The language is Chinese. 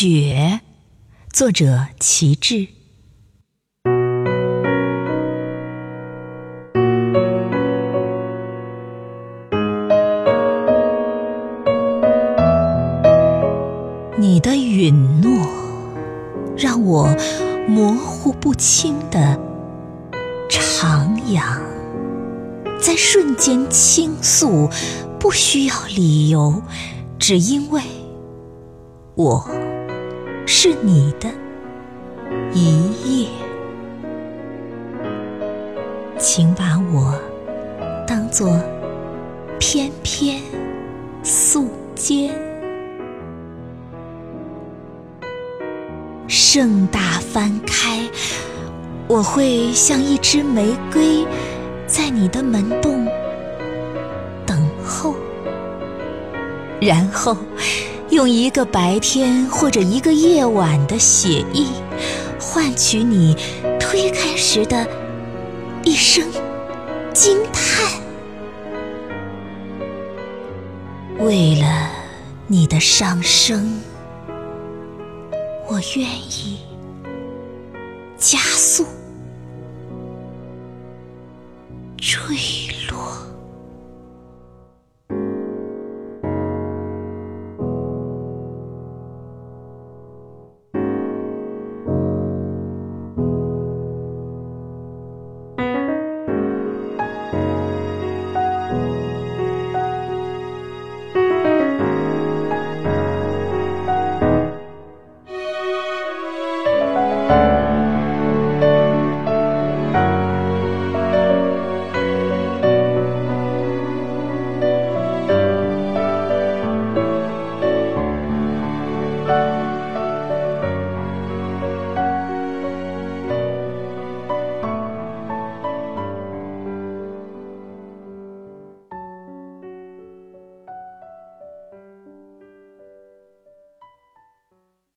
雪，作者齐志。你的允诺，让我模糊不清的徜徉，在瞬间倾诉，不需要理由，只因为我是你的一夜。请把我当作翩翩素笺。盛大翻开，我会像一支玫瑰，在你的门洞等候，然后用一个白天或者一个夜晚的写意，换取你推开时的一声惊叹。为了你的上升。我愿意加速坠落。